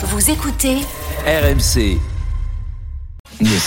Vous écoutez RMC.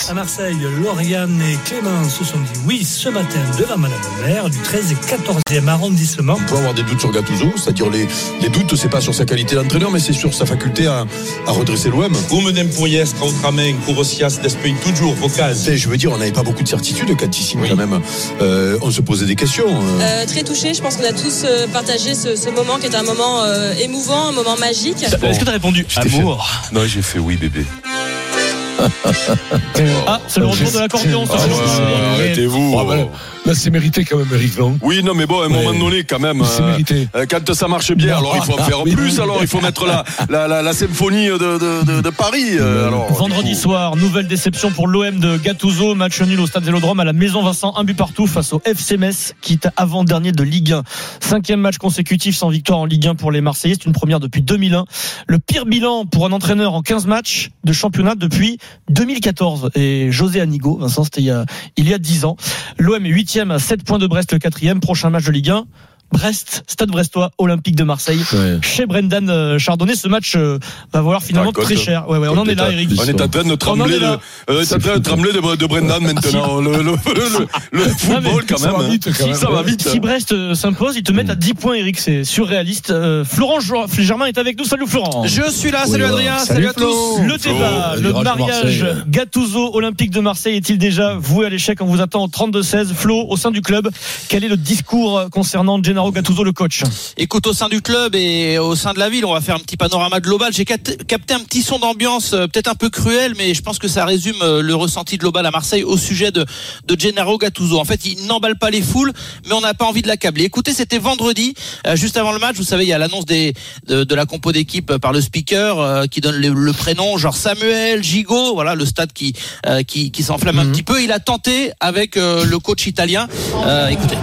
À Marseille, Lauriane et Clément se sont dit oui ce matin devant Madame le maire du 13 et 14e arrondissement. On peut avoir des doutes sur Gattuso, c'est-à-dire les, les doutes, c'est pas sur sa qualité d'entraîneur, mais c'est sur sa faculté à, à redresser l'OM. Come d'Empuriès, Rautramen, Courosias, d'Espagne, toujours, vocal. Je veux dire, on n'avait pas beaucoup de certitudes, Catissime, quand même. Euh, on se posait des questions. euh. Euh, très touché, je pense qu'on a tous euh, partagé ce, ce moment qui est un moment euh, émouvant, un moment magique. Est-ce que t'as répondu Je t'ai fait- Amour. Non, j'ai fait oui, bébé. Ah, c'est le retour de l'accordéon. ça, Ah c'est ouais, arrêtez-vous. Ah, voilà. Là, c'est mérité quand même, Eric, non? Oui, non, mais bon, à un Ouais. moment donné, quand même. C'est euh, mérité. euh, Quand ça marche bien, alors il faut en faire plus. Alors il faut mettre la, la, la, la symphonie de, de, de, de Paris. euh, alors, Vendredi soir, nouvelle déception pour l'OM de Gattuso, match nul au stade Vélodrome à la Maison Vincent, un but partout face au FC Metz, quitte avant-dernier de Ligue 1. Cinquième match consécutif sans victoire en Ligue 1 pour les Marseillais, c'est une première depuis 2001. Le pire bilan pour un entraîneur en 15 matchs de championnat depuis 2014. Et José Anigo, Vincent, c'était il y a, il y a 10 ans. L'OM est huitième à 7 points de Brest, le quatrième, prochain match de Ligue 1. Brest, Stade Brestois, Olympique de Marseille. Ouais. Chez Brendan euh, Chardonnay, ce match euh, va valoir finalement Ah, très cher. Ouais, ouais, on en est là, Eric. On est en train de en trembler, de, euh, on est en train de trembler de, de Brendan maintenant. Le, le, le, le- le football, quand Ça même. va hein. vite, quand même. Ça va vite. Si Brest euh, s'impose, ils te mettent à 10 points, Eric. C'est surréaliste. Euh, Florent Germain est avec nous. Salut Florent. Je suis là, salut. Adrien, Salut, salut, à Flo. tous. Le débat, le mariage. Gattuso Olympique de Marseille est-il déjà voué à l'échec? On vous attend au 32-16. Flo, au sein du club, quel est le discours concernant Gennaro Gattuso, le coach Écoute, au sein du club et au sein de la ville, on va faire un petit panorama global. J'ai capté un petit son d'ambiance, euh, peut-être un peu cruel, mais je pense que ça résume euh, le ressenti global à Marseille au sujet de, de Gennaro Gattuso. En fait, il n'emballe pas les foules, mais on n'a pas envie de l'accabler. Écoutez, c'était vendredi, euh, juste avant le match. Vous savez, il y a l'annonce des de, de la compo d'équipe par le speaker qui donne le, le prénom, genre Samuel Gigot. Voilà, le stade qui qui, qui s'enflamme un petit peu. Il a tenté avec le coach italien. Euh, écoutez.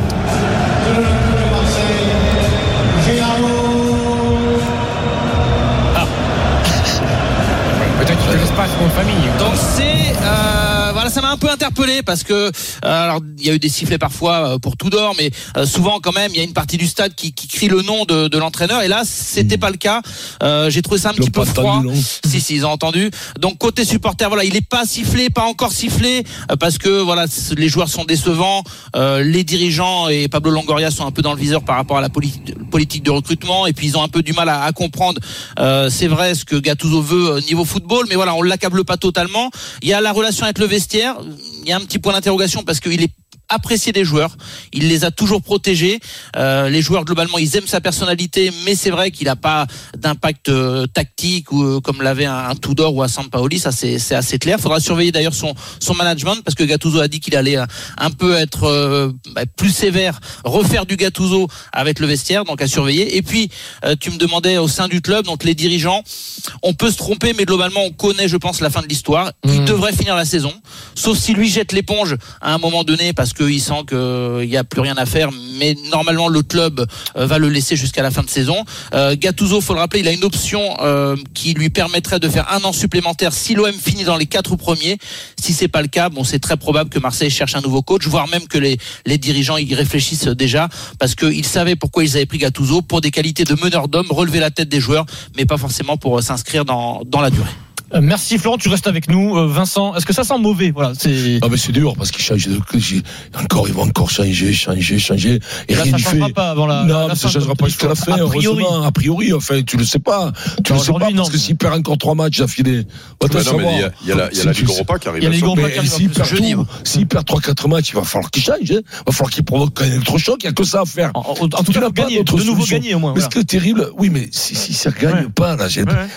Pas famille. Donc c'est euh, voilà, ça m'a un peu interpellé parce que euh, alors il y a eu des sifflets parfois euh, pour tout d'or, mais euh, souvent quand même il y a une partie du stade qui, qui crie le nom de, de l'entraîneur et là c'était pas le cas. Euh, J'ai trouvé ça un Ils petit peu froid. Si si ils ont entendu. Donc côté supporter voilà il est pas sifflé, pas encore sifflé euh, parce que voilà les joueurs sont décevants, euh, les dirigeants et Pablo Longoria sont un peu dans le viseur par rapport à la politique politique de recrutement et puis ils ont un peu du mal à, à comprendre. euh, c'est vrai ce que Gattuso veut euh, niveau football, mais voilà on l'accable pas totalement. Il y a la relation avec le vestiaire, il y a un petit point d'interrogation parce qu'il est apprécié des joueurs, il les a toujours protégés. Euh, les joueurs globalement, ils aiment sa personnalité, mais c'est vrai qu'il n'a pas d'impact euh, tactique ou euh, comme l'avait un, un Tudor ou un Sampaoli, ça c'est c'est assez clair. Faudra surveiller d'ailleurs son son management parce que Gattuso a dit qu'il allait euh, un peu être euh, bah, plus sévère, refaire du Gattuso avec le vestiaire, donc à surveiller. Et puis euh, tu me demandais au sein du club, donc les dirigeants, on peut se tromper, mais globalement on connaît, je pense, la fin de l'histoire. Il devrait finir la saison, sauf si lui jette l'éponge à un moment donné parce qu'il sent qu'il n'y a plus rien à faire. Mais normalement le club euh, va le laisser jusqu'à la fin de saison. Euh, Gattuso, faut le rappeler, il a une option euh, qui lui permettrait de faire un an supplémentaire si l'OM finit dans les quatre premiers. Si c'est pas le cas, bon, c'est très probable que Marseille cherche un nouveau coach, voire même que les, dirigeants y réfléchissent déjà parce qu'ils savaient pourquoi ils avaient pris Gattuso pour des qualités de meneur d'homme, relever la tête des joueurs, mais pas forcément pour euh, s'inscrire dans, dans la durée. Euh, Merci Florent, tu restes avec nous. Euh, Vincent, est-ce que ça sent mauvais? Voilà, c'est. Ah mais c'est dur parce qu'il change de j'ai- encore ils vont encore changer changer changer et Là, rien ça changera fait pas avant la. non la mais ça changera de pas jusqu'à la fin A priori. heureusement a priori enfin tu le sais pas tu Non, le sais pas non, parce que mais- s'il perd encore trois matchs d'affilée Bah te non, mais savoir il y y a la- il y a la Ligue Europa qui arrive. Il y a la Ligue Europa qui arrive s'il perd perd 3-4 matchs, il va falloir qu'il change. hein. Il va falloir qu'il provoque un électrochoc. Il n'y a que ça à faire. En, tout cas, de nouveau gagner au moins. Mais ce qui est terrible, oui, mais si, ça gagne pas, là,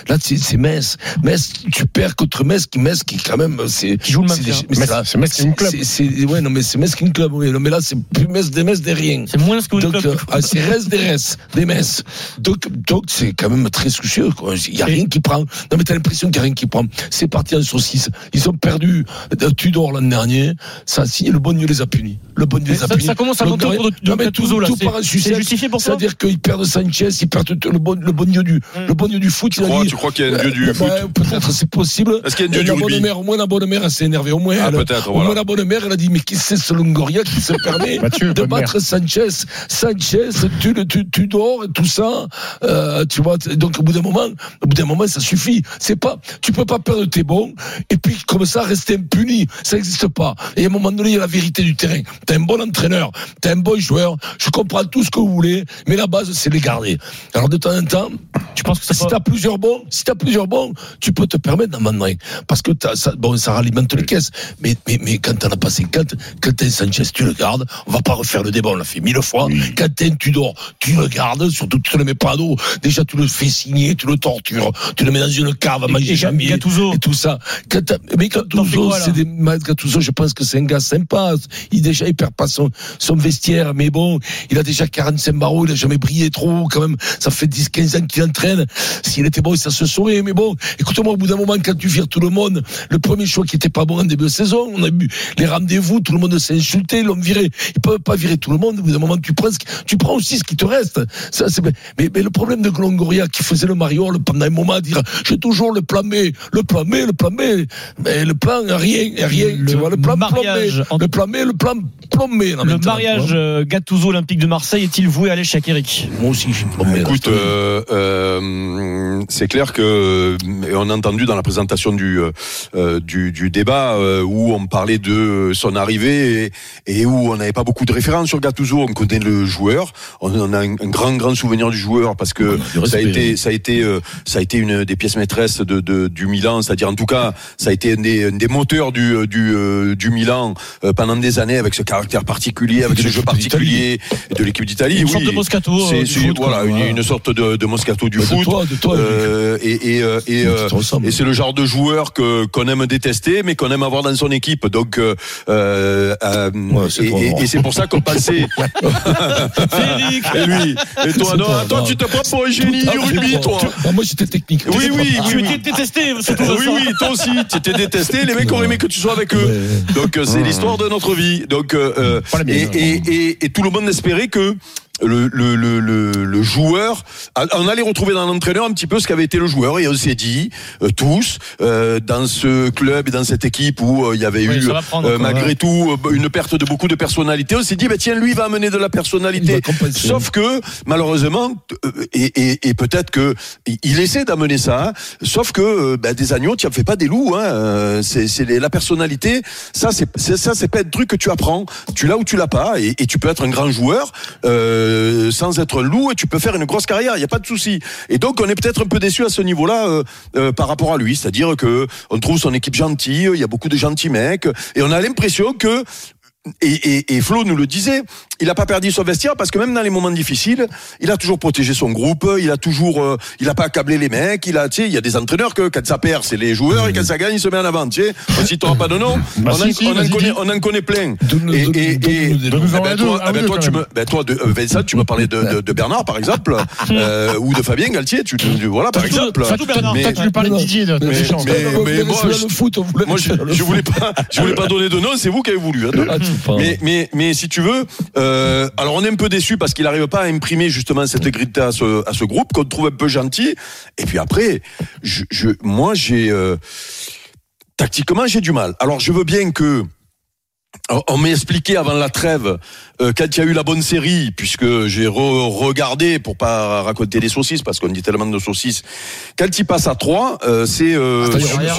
là c'est c'est Metz. Metz, tu perds contre Metz, qui Metz, qui quand même, c'est. Qui joue le mais c'est- Metz King Club. c'est- Ouais, non, mais c'est Metz King Club, oui. Non, mais là, c'est plus Metz des Metz des rien. C'est moins ce que vous Donc, euh, ah, c'est reste des restes, des messes. Donc, donc, c'est quand même très soucieux, quoi. Il y a rien qui prend. Non, mais t'as l'impression qu'il y a rien qui prend. C'est parti en saucisse. Ils ont perdu euh, Tudor l'an dernier. Ça, si, le bon Dieu les a punis. Le bon Dieu les a ça- punis. ça commence à monter autour de- Gattuso, tout- là. C'est- justifié pour toi C'est-à-dire qu'ils perdent Sanchez, ils perdent le bon, le bon Dieu du, Mm. le bon Dieu du foot. Tu crois, dit- tu crois qu'il y a un dieu du Ouais, foot Peut-être c'est possible? Est-ce qu'il y a un dieu Et du la bonne rugby mère, au moins la bonne mère, elle s'est énervée. Au moins, Ah, elle- peut-être, au voilà. moins la bonne mère, elle a dit, mais qui c'est ce Longoria qui se permet Mathieu, de battre Sanchez, Sanchez, tu, le- tu, tu dors et tout ça, euh, tu vois. Donc au bout d'un moment, au bout d'un moment, ça suffit. C'est pas, tu peux pas perdre tes bons et puis comme ça rester impuni. Ça n'existe pas. Et à un moment donné, il y a la vérité du terrain. T'es un bon entraîneur, t'es un bon joueur. Je comprends tout ce que vous voulez, mais la base, c'est les garder. Alors de temps en temps, Tu penses que ça si t'as plusieurs bons, si t'as plusieurs bons, tu peux te permettre d'en vendre un. Parce que t'as, ça, bon, ça ralimente les caisses. Mais, mais, mais quand t'en as pas 50, quand un Sanchez, tu le gardes. On va pas refaire le débat, on l'a fait mille fois. Quand t'as un Tudor, tu le gardes. Surtout, tu le mets pas à dos. Déjà, tu le fais signer, tu le tortures. Tu le mets dans une cave à manger jamais. Gattuso Et tout ça. Quand mais Gattuso, c'est des, Gattuso, je pense que c'est un gars sympa. Il, déjà, il perd pas son, son vestiaire. Mais bon, il a déjà 45 barreaux. Il a jamais brillé trop, quand même. Ça fait 10, 15 ans qu'il entraîne. S'il était bon, ça se saurait. Mais bon, écoute-moi, au bout d'un moment, quand tu vires tout le monde, le premier choix qui était pas bon en début de saison, on a eu les rendez-vous, tout le monde s'est insulté, l'homme viré. Ils peuvent pas virer tout le monde. Au bout d'un moment, tu prends, ce qui- tu prends aussi ce qui te reste. Ça, c'est, mais, mais le problème de Glongoria qui faisait le mariole pendant un moment dire, j'ai toujours le plan B, le plan B, le plan B. Mais le plan, rien, rien. Le tu vois, le plan mariage plombé. Le plan B, le plan plombé. Le mariage euh, Gattuso Olympique de Marseille est-il voué à l'échec, Eric? Moi aussi, je suis plombé. là, Écoute, euh, euh, c'est clair que et on a entendu dans la présentation du euh, du, du débat euh, où on parlait de son arrivée et, et où on n'avait pas beaucoup de références sur Gattuso. On connaît le joueur, on en a un, un grand grand souvenir du joueur parce que On a ça a été ça a été euh, ça a été une des pièces maîtresses de, de du Milan, c'est-à-dire en tout cas ça a été un des, un des moteurs du du euh, du Milan euh, pendant des années avec ce caractère particulier, avec ce jeu particulier et de l'équipe d'Italie. Une oui. sorte de Moscato. euh, C'est du foot, quoi. voilà une, Voilà. une sorte de, de Moscato du Bah, foot. de toi, de toi. Euh, et et, euh, et, Tu et c'est le genre de joueur que qu'on aime détester, mais qu'on aime avoir dans son équipe. Donc euh, euh, euh, Ouais, et, et- non. et c'est pour ça qu'on. Eric et lui, et toi non, toi, toi non. tu te prends pour un génie du rugby, toi. Ah, moi, j'étais technique. Oui, oui, Tu oui, étais oui. détesté, Oui, oui, toi aussi, tu étais détesté. Les mecs auraient aimé que tu sois avec eux. Donc euh, c'est l'histoire de notre vie. Donc euh, et, et, et, et tout le monde espérait que le, le, le, le, le joueur, on allait retrouver dans l'entraîneur un petit peu ce qu'avait été le joueur et on s'est dit euh, tous euh, dans ce club et dans cette équipe où euh, il y avait Oui, eu prendre euh, malgré ouais. tout une perte de beaucoup de personnalité, on s'est dit bah tiens lui il va amener de la personnalité. Sauf que malheureusement et, et, et peut-être que il essaie d'amener ça. hein, sauf que bah, des agneaux, tu en fais pas des loups. Hein, c'est la personnalité. Ça c'est c'est- ça c'est pas un truc que tu apprends. Tu l'as ou tu l'as pas. Et, et tu peux être un grand joueur euh, sans être loup et tu peux faire une grosse carrière. Il y a pas de souci. Et donc on est peut-être un peu déçu à ce niveau-là euh, euh, par rapport à lui. C'est-à-dire que on trouve son équipe gentille. Il y a beaucoup de gentils mecs et on a l'impression que et, et, et Flo nous le disait, il a pas perdu son vestiaire parce que même dans les moments difficiles, il a toujours protégé son groupe, il a toujours, euh, il a pas accablé les mecs, il a, tu sais, il y a des entraîneurs que quand ça perd, c'est les joueurs et quand ça gagne, il se met en avant, tu sais. On citera pas de nom, Bah on, si, en, si, on, en vas-y, connaît, on en connaît plein. Et, eh ben, deux, toi, un eh ben, toi, tu me, ben, toi, de, euh, Vincent, tu me parlais de, de, de Bernard, par exemple, euh, ou de Fabien Galtier, tu, tu- voilà, par Surtout- exemple. surtout Bernard. Mais- Toi, tu lui parlais de Didier, de, Mais- moi, je- Moi, voulais pas, je voulais pas donner de nom, c'est vous qui avez voulu. hein, mais, mais, mais si tu veux, euh, alors on est un peu déçu parce qu'il n'arrive pas à imprimer justement cette intégrité à ce, à ce groupe qu'on trouve un peu gentil. Et puis après, je, je, moi j'ai euh, tactiquement j'ai du mal. Alors je veux bien que on- m'a expliqué avant la trêve euh, quand il y a eu la bonne série, puisque j'ai re- regardé pour pas raconter des saucisses parce qu'on dit tellement de saucisses. Quand il passe à 3, euh, c'est euh,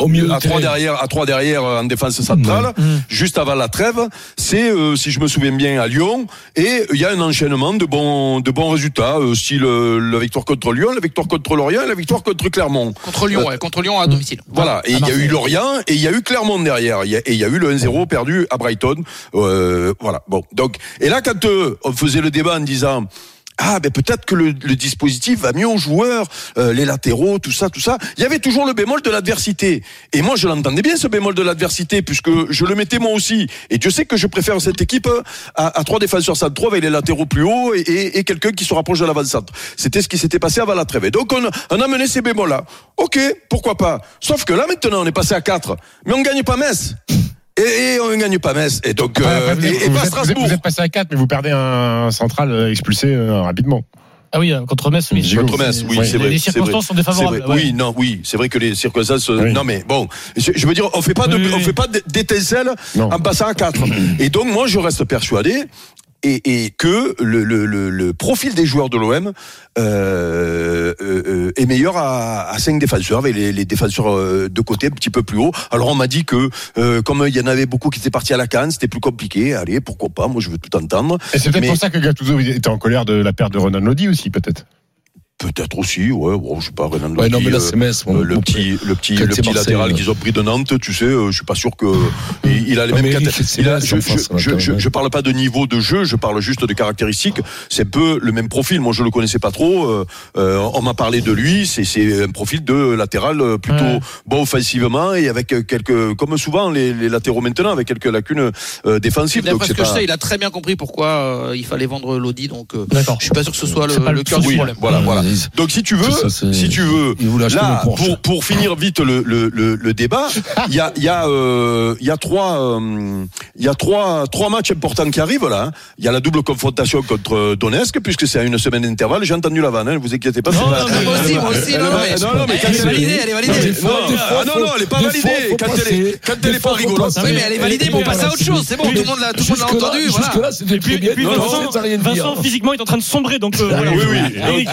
milieu à de 3 terrain. derrière, à 3 derrière en défense centrale, juste avant la trêve. C'est, euh, si je me souviens bien, à Lyon. Et il y a un enchaînement de bons, de bons résultats, euh, style euh, la victoire contre Lyon, la victoire contre Lorient, et la victoire contre Clermont. Contre Lyon, ouais, contre Lyon à domicile. Voilà, et il y a eu Lorient et il y a eu Clermont derrière, Il y a- et il y a eu le 1-0 perdu à Brighton. Euh, voilà, bon, donc et là quand euh, on faisait le débat en disant ah ben peut-être que le, dispositif va mieux aux joueurs, euh, les latéraux, tout ça, tout ça. Il y avait toujours le bémol de l'adversité. Et moi je l'entendais bien ce bémol de l'adversité puisque je le mettais moi aussi. Et Dieu sait que je préfère cette équipe à, à trois défenseurs centraux avec les latéraux plus hauts et, quelqu'un qui se rapproche de l'avant-centre. C'était ce qui s'était passé avant la trêve. Donc on, on a mené ces bémols-là. Ok, pourquoi pas. Sauf que là maintenant on est passé à 4 mais on gagne pas Metz. Et, et on gagne pas Metz. Et donc euh, après, vous, êtes, et, et vous pas êtes- vous êtes- Strasbourg. vous êtes passé à 4, mais vous perdez un central euh, expulsé euh, rapidement. Ah oui, euh, contre Metz, oui. Contre Metz, oui, c'est vrai. Les c'est circonstances sont vrai. défavorables. C'est vrai. ouais. Oui, non, oui, c'est vrai que les circonstances. Oui. Non, mais bon, je, je veux dire, on fait pas de, Oui, oui. on fait pas d'étincelles en passant à 4 Et donc, moi, je reste persuadé. Et, et que le, le, le, le profil des joueurs de l'OM euh, euh, est meilleur à, à 5 défenseurs, avec les, les défenseurs euh, de côté un petit peu plus haut. Alors on m'a dit que euh, comme il y en avait beaucoup qui étaient partis à la canne, c'était plus compliqué. Allez, pourquoi pas? Moi, je veux tout entendre. Et c'est peut-être Mais- pour ça que Gattuso était en colère de la perte de Ronan Lodi aussi, peut-être. Peut-être aussi, ouais. Bon, je sais pas. Renan Ouais, non, Lodi, mais là, euh, le petit, le petit, le petit latéral qu'ils ont pris de Nantes, tu sais, euh, je suis pas sûr que il, il a les Non, mêmes c'est il a- Metz, je, parle pas de niveau de jeu, je parle juste de caractéristiques. C'est un peu le même profil. Moi, je le connaissais pas trop. euh, euh, on m'a parlé de lui. C'est, c'est un profil de latéral euh, plutôt Ouais. bon offensivement et avec quelques, comme souvent les, les latéraux maintenant, avec quelques lacunes euh, défensives. Donc D'après ce que je sais, il a très bien compris pourquoi euh, il fallait vendre Lodi. Donc, euh, je suis pas sûr que ce soit le, le cœur du problème. Voilà, voilà. Donc si tu veux, Ça, si tu veux, là pour pour finir vite le le le, le débat, il y a il y a euh, il y a trois euh, il y a trois trois matchs importants qui arrivent là. hein. Il y a la double confrontation contre Donetsk puisque c'est à une semaine d'intervalle. J'ai entendu la vanne, hein, vous inquiétez pas. Non, non, mais- Moi aussi, moi aussi, Elle non, mais- non, non, mais quand Elle est validée, elle est validée. Non, non, ah, non, non, elle est pas validée. fois, faut Quand passer. elle est quand Des elle est fois, pas rigolote. Oui, mais elle est validée, mais on passe à autre chose. C'est bon, tout le monde l'a tout le monde l'a Jusque-là- entendu. Voilà. Jusque-là, c'était Et puis, très bien. et puis Non, non, Vincent, physiquement, est en train de sombrer. Donc, euh, voilà. Oui, oui.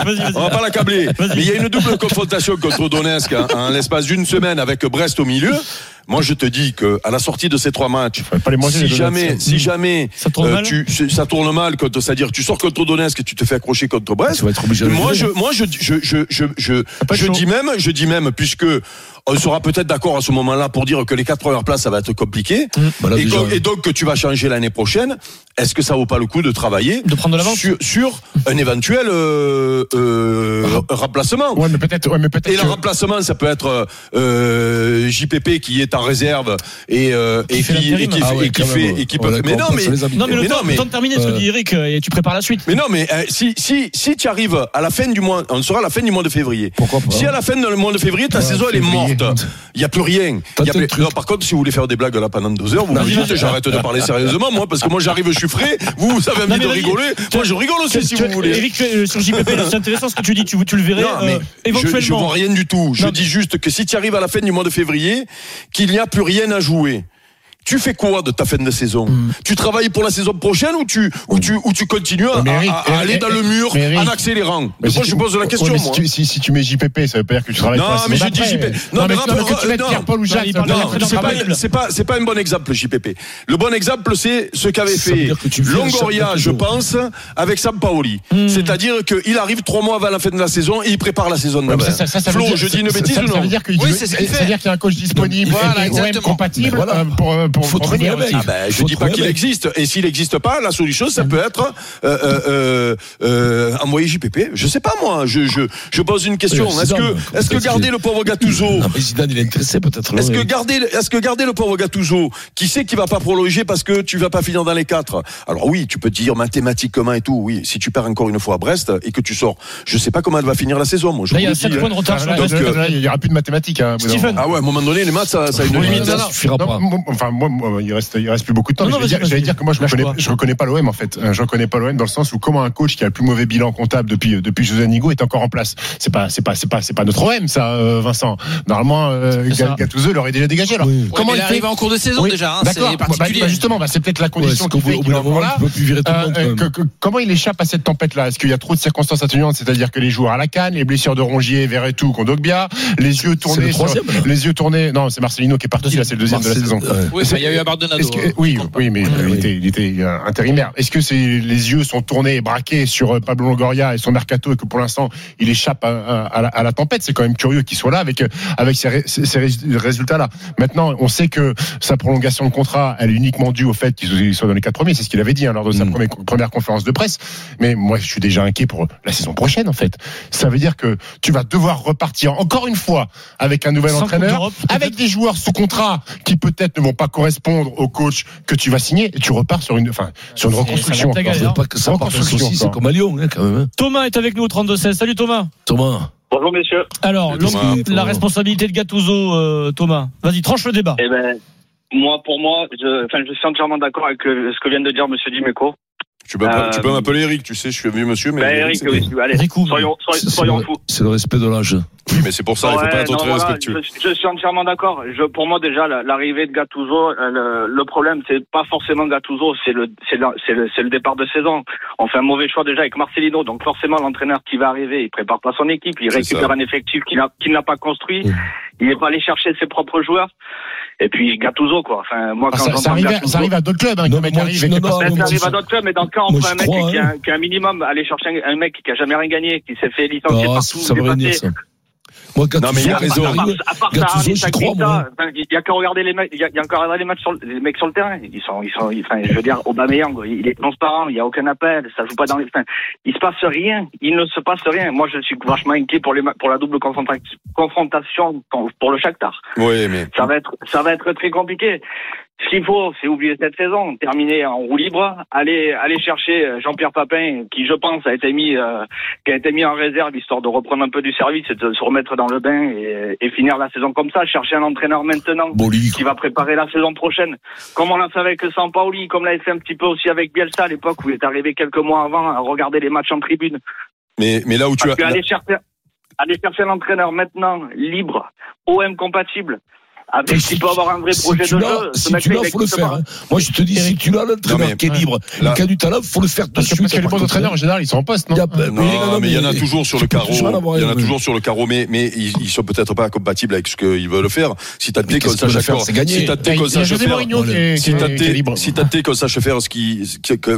Va pas l'accabler. Mais il y a une double confrontation contre Donetsk hein, en l'espace d'une semaine avec Brest au milieu. Moi, je te dis que à la sortie de ces trois matchs, Fallait pas les manger, si les jamais, si jamais Ça tourne euh, tu, ça tourne mal, c'est-à-dire tu sors contre Donetsk et tu te fais accrocher contre Brest. Tu vas être obligé de Moi, je, moi, je, je, je, je, je, dis même, je dis même, puisque on sera peut-être d'accord à ce moment-là pour dire que les quatre premières places, ça va être compliqué. Bah là, et, déjà, donc, et donc que tu vas changer l'année prochaine. Est-ce que ça vaut pas le coup de travailler De prendre de l'avance sur, sur un éventuel euh, euh, remplacement Ouais, mais peut-être, ouais, mais peut-être et le remplacement, ça peut être euh, JPP qui est en réserve et, euh, et qui, et l'intérim. qui, Ah fait- ouais, et qui fait et peut. Mais non, on mais. Non, mais le temps, non, mais- le temps de terminer ce que dit Eric euh, et tu prépares la suite. mais non, mais euh, si si si tu arrives à la fin du mois, on sera à la fin du mois de février. Pourquoi pas Si à la fin du mois de février ta saison elle est morte, il y a plus rien. Y a plus-. Non, par contre, si vous voulez faire des blagues là pendant deux heures, vous me dites, j'arrête de parler sérieusement, moi, parce que moi j'arrive, je suis frais. Vous, vous avez envie de rigoler. Moi, je rigole aussi si vous voulez. Eric, sur JPP, c'est intéressant ce que tu dis. Tu, tu le verrais éventuellement. je vois rien du tout. Je dis juste que si tu arrives à la fin du mois de février, qu'il n'y a plus rien à jouer. Tu fais quoi de ta fin de saison Hmm. Tu travailles pour la saison prochaine ou tu ou tu ou tu continues à, Mais Eric, à- à Eric, aller dans le mur Eric, en accélérant Mais Moi, si je tu- pose la question. moi. si, tu, si, si tu mets JPP, ça veut pas dire que tu travailles Non, pour la mais saison je dis. JPP. Non, Non, mais mais rappelle- que tu non. Pierre-Paul ou Jacques, ça Non, c'est pas, c'est pas, c'est pas un bon exemple, JPP. Le bon exemple, c'est ce qu'avait Ça fait Longoria, je pense, avec Sampaoli. Hmm. C'est-à-dire qu'il arrive trois mois avant la fin de la saison et il prépare la saison ça, ça, ça veut Flo, je dis une ça- bêtise ça- ou Ça non veut dire qu'il Oui, veut- c'est ce qu'il fait. C'est-à-dire qu'il y a un coach disponible compatible euh, pour, euh, pour, Faut pour trouver venir un mec. aussi. Ah ben, je Faut dis pas qu'il existe. Et s'il n'existe pas, la solution, ça peut être euh, euh, euh, euh, envoyer JPP. Je sais pas moi. Je, je, je pose une question. Oui, Est-ce que, est-ce que garder le pauvre Gattuso Non, mais Zidane, il est intéressé peut-être. Est-ce que garder, est-ce que garder le pauvre Gattuso, qui sait qu'il va pas prolonger parce que tu vas pas finir dans les quatre? Alors oui, tu peux te dire mathématiquement et tout. Oui, si tu perds encore une fois à Brest et que tu sors, je sais pas comment elle va finir la saison. Moi, je Là, il y a le 7 dis, points de retard Ah, là, euh, Il n'y aura plus de mathématiques. hein, Stephen. Ah ouais, à un moment donné, les maths, ça, ça a une limite. ça hein. suffira pas. enfin, moi, moi, il reste, il reste plus beaucoup de temps. Non, mais non, je vais dire, vas-y, je vais vas-y. dire que moi, je Lâche reconnais, pas. je reconnais pas l'OM en fait. Euh, Je reconnais pas l'OM dans le sens où comment un coach qui a le plus mauvais bilan comptable depuis depuis José Nigo est encore en place. C'est pas c'est pas c'est pas c'est pas notre OM ça, euh, Vincent. Normalement, euh. Gattuso l'aurait déjà dégagé. Alors Oui. comment il arrivé en cours de saison Oui, déjà. hein, D'accord. C'est Bah, particulier. bah, justement, bah, c'est peut-être la Ouais, condition qu'au qui fait au bout qu'il là. Euh, euh, comment il échappe à cette tempête-là? Est-ce qu'il y a trop de circonstances atténuantes, c'est-à-dire que les joueurs à la canne, les blessures de Rongier, Verretou, Kondogbia, les yeux tournés, là. les yeux tournés. Non, c'est Marcelino qui est parti. Là, c'est le deuxième de la saison. Enfin, il y a eu Abardonado. Que- hein, oui, oui, mais Ouais, il, était, il était intérimaire. Est-ce que c'est les yeux sont tournés et braqués sur euh, Pablo Longoria et son mercato et que pour l'instant il échappe à, à- à la, à la tempête? C'est quand même curieux qu'il soit là avec euh, avec ces, ré- ces- ces rés- résultats-là. Maintenant, on sait que sa prolongation de contrat, elle est uniquement due au fait qu'il soit dans les quatre premiers. C'est ce qu'il avait dit hein, lors de sa Mm. première, première conférence de presse. Mais moi, je suis déjà inquiet pour la saison prochaine. En fait, ça veut dire que tu vas devoir repartir encore une fois avec un nouvel Sans entraîneur, avec des joueurs sous contrat qui peut-être ne vont pas correspondre au coach que tu vas signer, et tu repars sur une, enfin, sur une reconstruction. ça. Faut pas que ça aussi, c'est comme à Lyon, hein, quand même. hein. Thomas est avec nous au 32-16. Salut Thomas. Thomas. Bonjour messieurs. Alors, Thomas. la responsabilité de Gattuso, euh, Thomas. Vas-y, tranche le débat. Eh ben, moi, pour moi, je, enfin, je suis entièrement d'accord avec euh, ce que vient de dire Monsieur Dimeco. Tu peux, Euh, tu peux m'appeler Eric, tu sais, je suis un vieux monsieur, mais. Ben, Eric, c'est- oui, allez, Ricou. soyons, soyons, C'est soyons le- fous. C'est le respect de l'âge. Oui, mais c'est pour ça, il faut Ouais, pas être non, très voilà, respectueux. Je, je suis entièrement d'accord. Je, pour moi, déjà, la- l'arrivée de Gattuso, euh, le, le problème, c'est pas forcément Gattuso, c'est le, c'est le, c'est le, départ de saison. On fait un mauvais choix déjà avec Marcelino, donc forcément, l'entraîneur qui va arriver, il prépare pas son équipe, il récupère ça. un effectif qu'il n'a, qu'il n'a pas construit, Mmh. Il n'est pas allé chercher ses propres joueurs. Et puis Gattuso, quoi. Enfin, moi, Ah, quand ça, ça arrive, Gattuso- ça arrive à d'autres clubs, hein, Non, mec moi, arrive non, non, moi, ça arrive à d'autres clubs, mais dans le cas, on moi, prend un mec crois, qui, a, hein. qui a un minimum, aller chercher un, un mec qui a jamais rien gagné, qui s'est fait licencier Ah, partout, Moi, quand Non, tu mais il sais a raison. À part, arrive, à part Gattuso, j'y crois, moi. il y a qu'à regarder les mecs, il y a, y qu'à regarder les matchs sur, les mecs sur le terrain. Ils sont, ils sont, enfin, je veux dire, Aubameyang, il est transparent, il y a aucun appel, ça joue pas dans les, enfin, il se passe rien, il ne se passe rien. Moi, je suis vachement inquiet pour les, pour la double confronta- confrontation pour le Shakhtar. Oui, mais. Ça va être, ça va être très compliqué. Ce qu'il faut, c'est oublier cette saison, terminer en roue libre, aller, aller chercher euh, Jean-Pierre Papin, qui je pense a été mis, euh, qui a été mis en réserve histoire de reprendre un peu du service et de se remettre dans le bain et, et finir la saison comme ça. Chercher un entraîneur maintenant qui va préparer la saison prochaine, comme on l'a fait avec Sampaoli, comme l'a fait un petit peu aussi avec Bielsa à l'époque où il est arrivé quelques mois avant à regarder les matchs en tribune. Mais, mais là où tu as. aller chercher, aller chercher un entraîneur maintenant libre, OM compatible, avec qui peut avoir un vrai si projet de jeu. Ce si tu l'as, il faut le faire. hein. Moi, je te dis, si tu l'as, l'entraîneur qui est libre, Là- qui a du talent, faut le faire de suite. parce que les bons entraîneurs, en général, ils sont en poste, non a- Non, mais il y en a toujours sur le carreau. Il y en a toujours sur le carreau, mais, mais ils, sont peut-être pas compatibles avec ce qu'ils veulent faire. Si t'as qu'ils sache veulent faire C'est si t'as faire, qui est, si t'as si qu'on sache faire ce qui,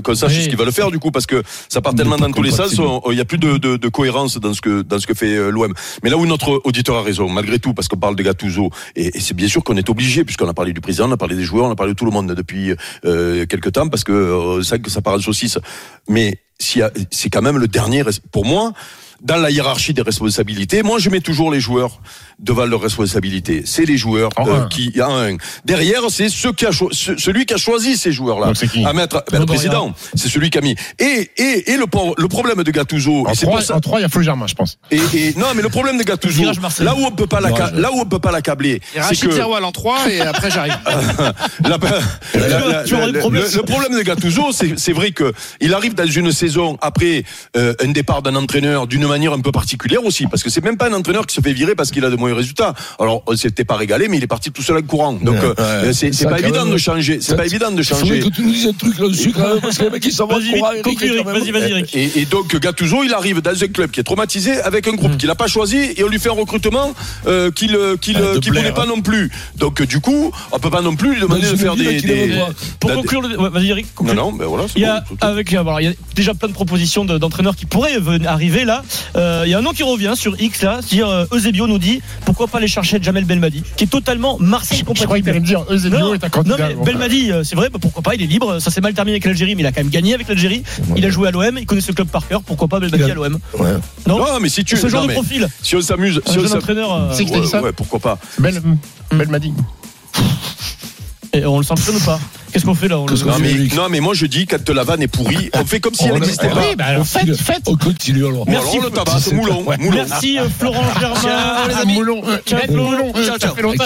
qu'on sache Oui. ce qu'ils veulent faire du coup, parce que ça part tellement dans tous les sens, il y a plus de, de, de cohérence dans ce que dans ce que fait euh, l'OM. Mais là où notre auditeur a raison, malgré tout, parce qu'on parle de Gattuso, et, et c'est bien sûr qu'on est obligé, puisqu'on a parlé du président, on a parlé des joueurs, on a parlé de tout le monde depuis euh, quelques temps, parce que euh, c'est que ça part en saucisse. Mais a- c'est quand même le dernier, pour moi, dans la hiérarchie des responsabilités, moi je mets toujours les joueurs devant leurs responsabilités. C'est les joueurs En euh, un. qui en un. Derrière, c'est ceux qui a ce- celui qui a choisi ces joueurs-là Donc c'est qui à mettre. Ben, le président, c'est celui qui a mis. Et et et le problème de Gattuso, En et c'est trois, pour ça. en trois, il y a Flo Germain, je pense. Et, et non, mais le problème de Gattuso, là où on peut pas Virage. là où on peut pas l'accabler, c'est Rachid que Zeroual en 3 et après j'arrive. la- la- la- la- le, le problème de Gattuso, c'est c'est vrai que il arrive dans une saison après euh, un départ d'un entraîneur d'une manière un peu particulière aussi, parce que c'est même pas un entraîneur qui se fait virer parce qu'il a de mauvais résultats. Alors on s'était pas régalé, mais il est parti tout seul en courant. Donc Ouais, euh, ouais. c'est pas évident même, de changer. C'est pas évident de changer. que tu nous dises un truc là-dessus quand même, parce que les mecs, ils s'en vont Vas-y. Et, et donc Gattuso, il arrive dans un club qui est traumatisé avec un groupe qu'il n'a pas choisi et on lui fait un recrutement euh, qu'il euh, qu'il Ah, euh, voulait pas non plus. Donc du coup, on peut pas non plus lui demander de faire des. Pour conclure, le- vas-y, Eric. Non non, ben voilà. c'est Il y a, avec, euh, il y a déjà plein de propositions de- d'entraîneurs qui pourraient arriver là. Euh, il y a un nom qui revient sur X là, c'est-à-dire euh, Eusebio nous dit pourquoi pas aller chercher Jamel Belmadi, qui est totalement Marseille Je crois qu'il compatible. allait me dire Eusebio Non, est un non candidat. mais Belmadi, euh, c'est vrai, bah, pourquoi pas, il est libre. Ça s'est mal terminé avec l'Algérie, mais il a quand même gagné avec l'Algérie. Il a joué à l'OM, il connaît ce club par cœur. Pourquoi pas Belmadi à l'OM Ouais. Non, Non, mais si tu ce genre non, de profil. si on s'amuse, si on jeune s'amuse- entraîneur. euh, C'est qui t'a dit ouais, ça ouais, pourquoi pas. Dit. et on le sanctionne ou pas? Qu'est-ce qu'on fait là on le- Non mais, non mais moi je dis quand la vanne est pourrie, on fait comme si elle n'existait pas. Oui, bah, on faites, faites. On continue alors. Bon, alors, le tabac, moulon, moulon. Merci euh, Florent Germain. Moulon. Ciao, Belle Flo. Moulon. Ciao, Ça ciao. longtemps.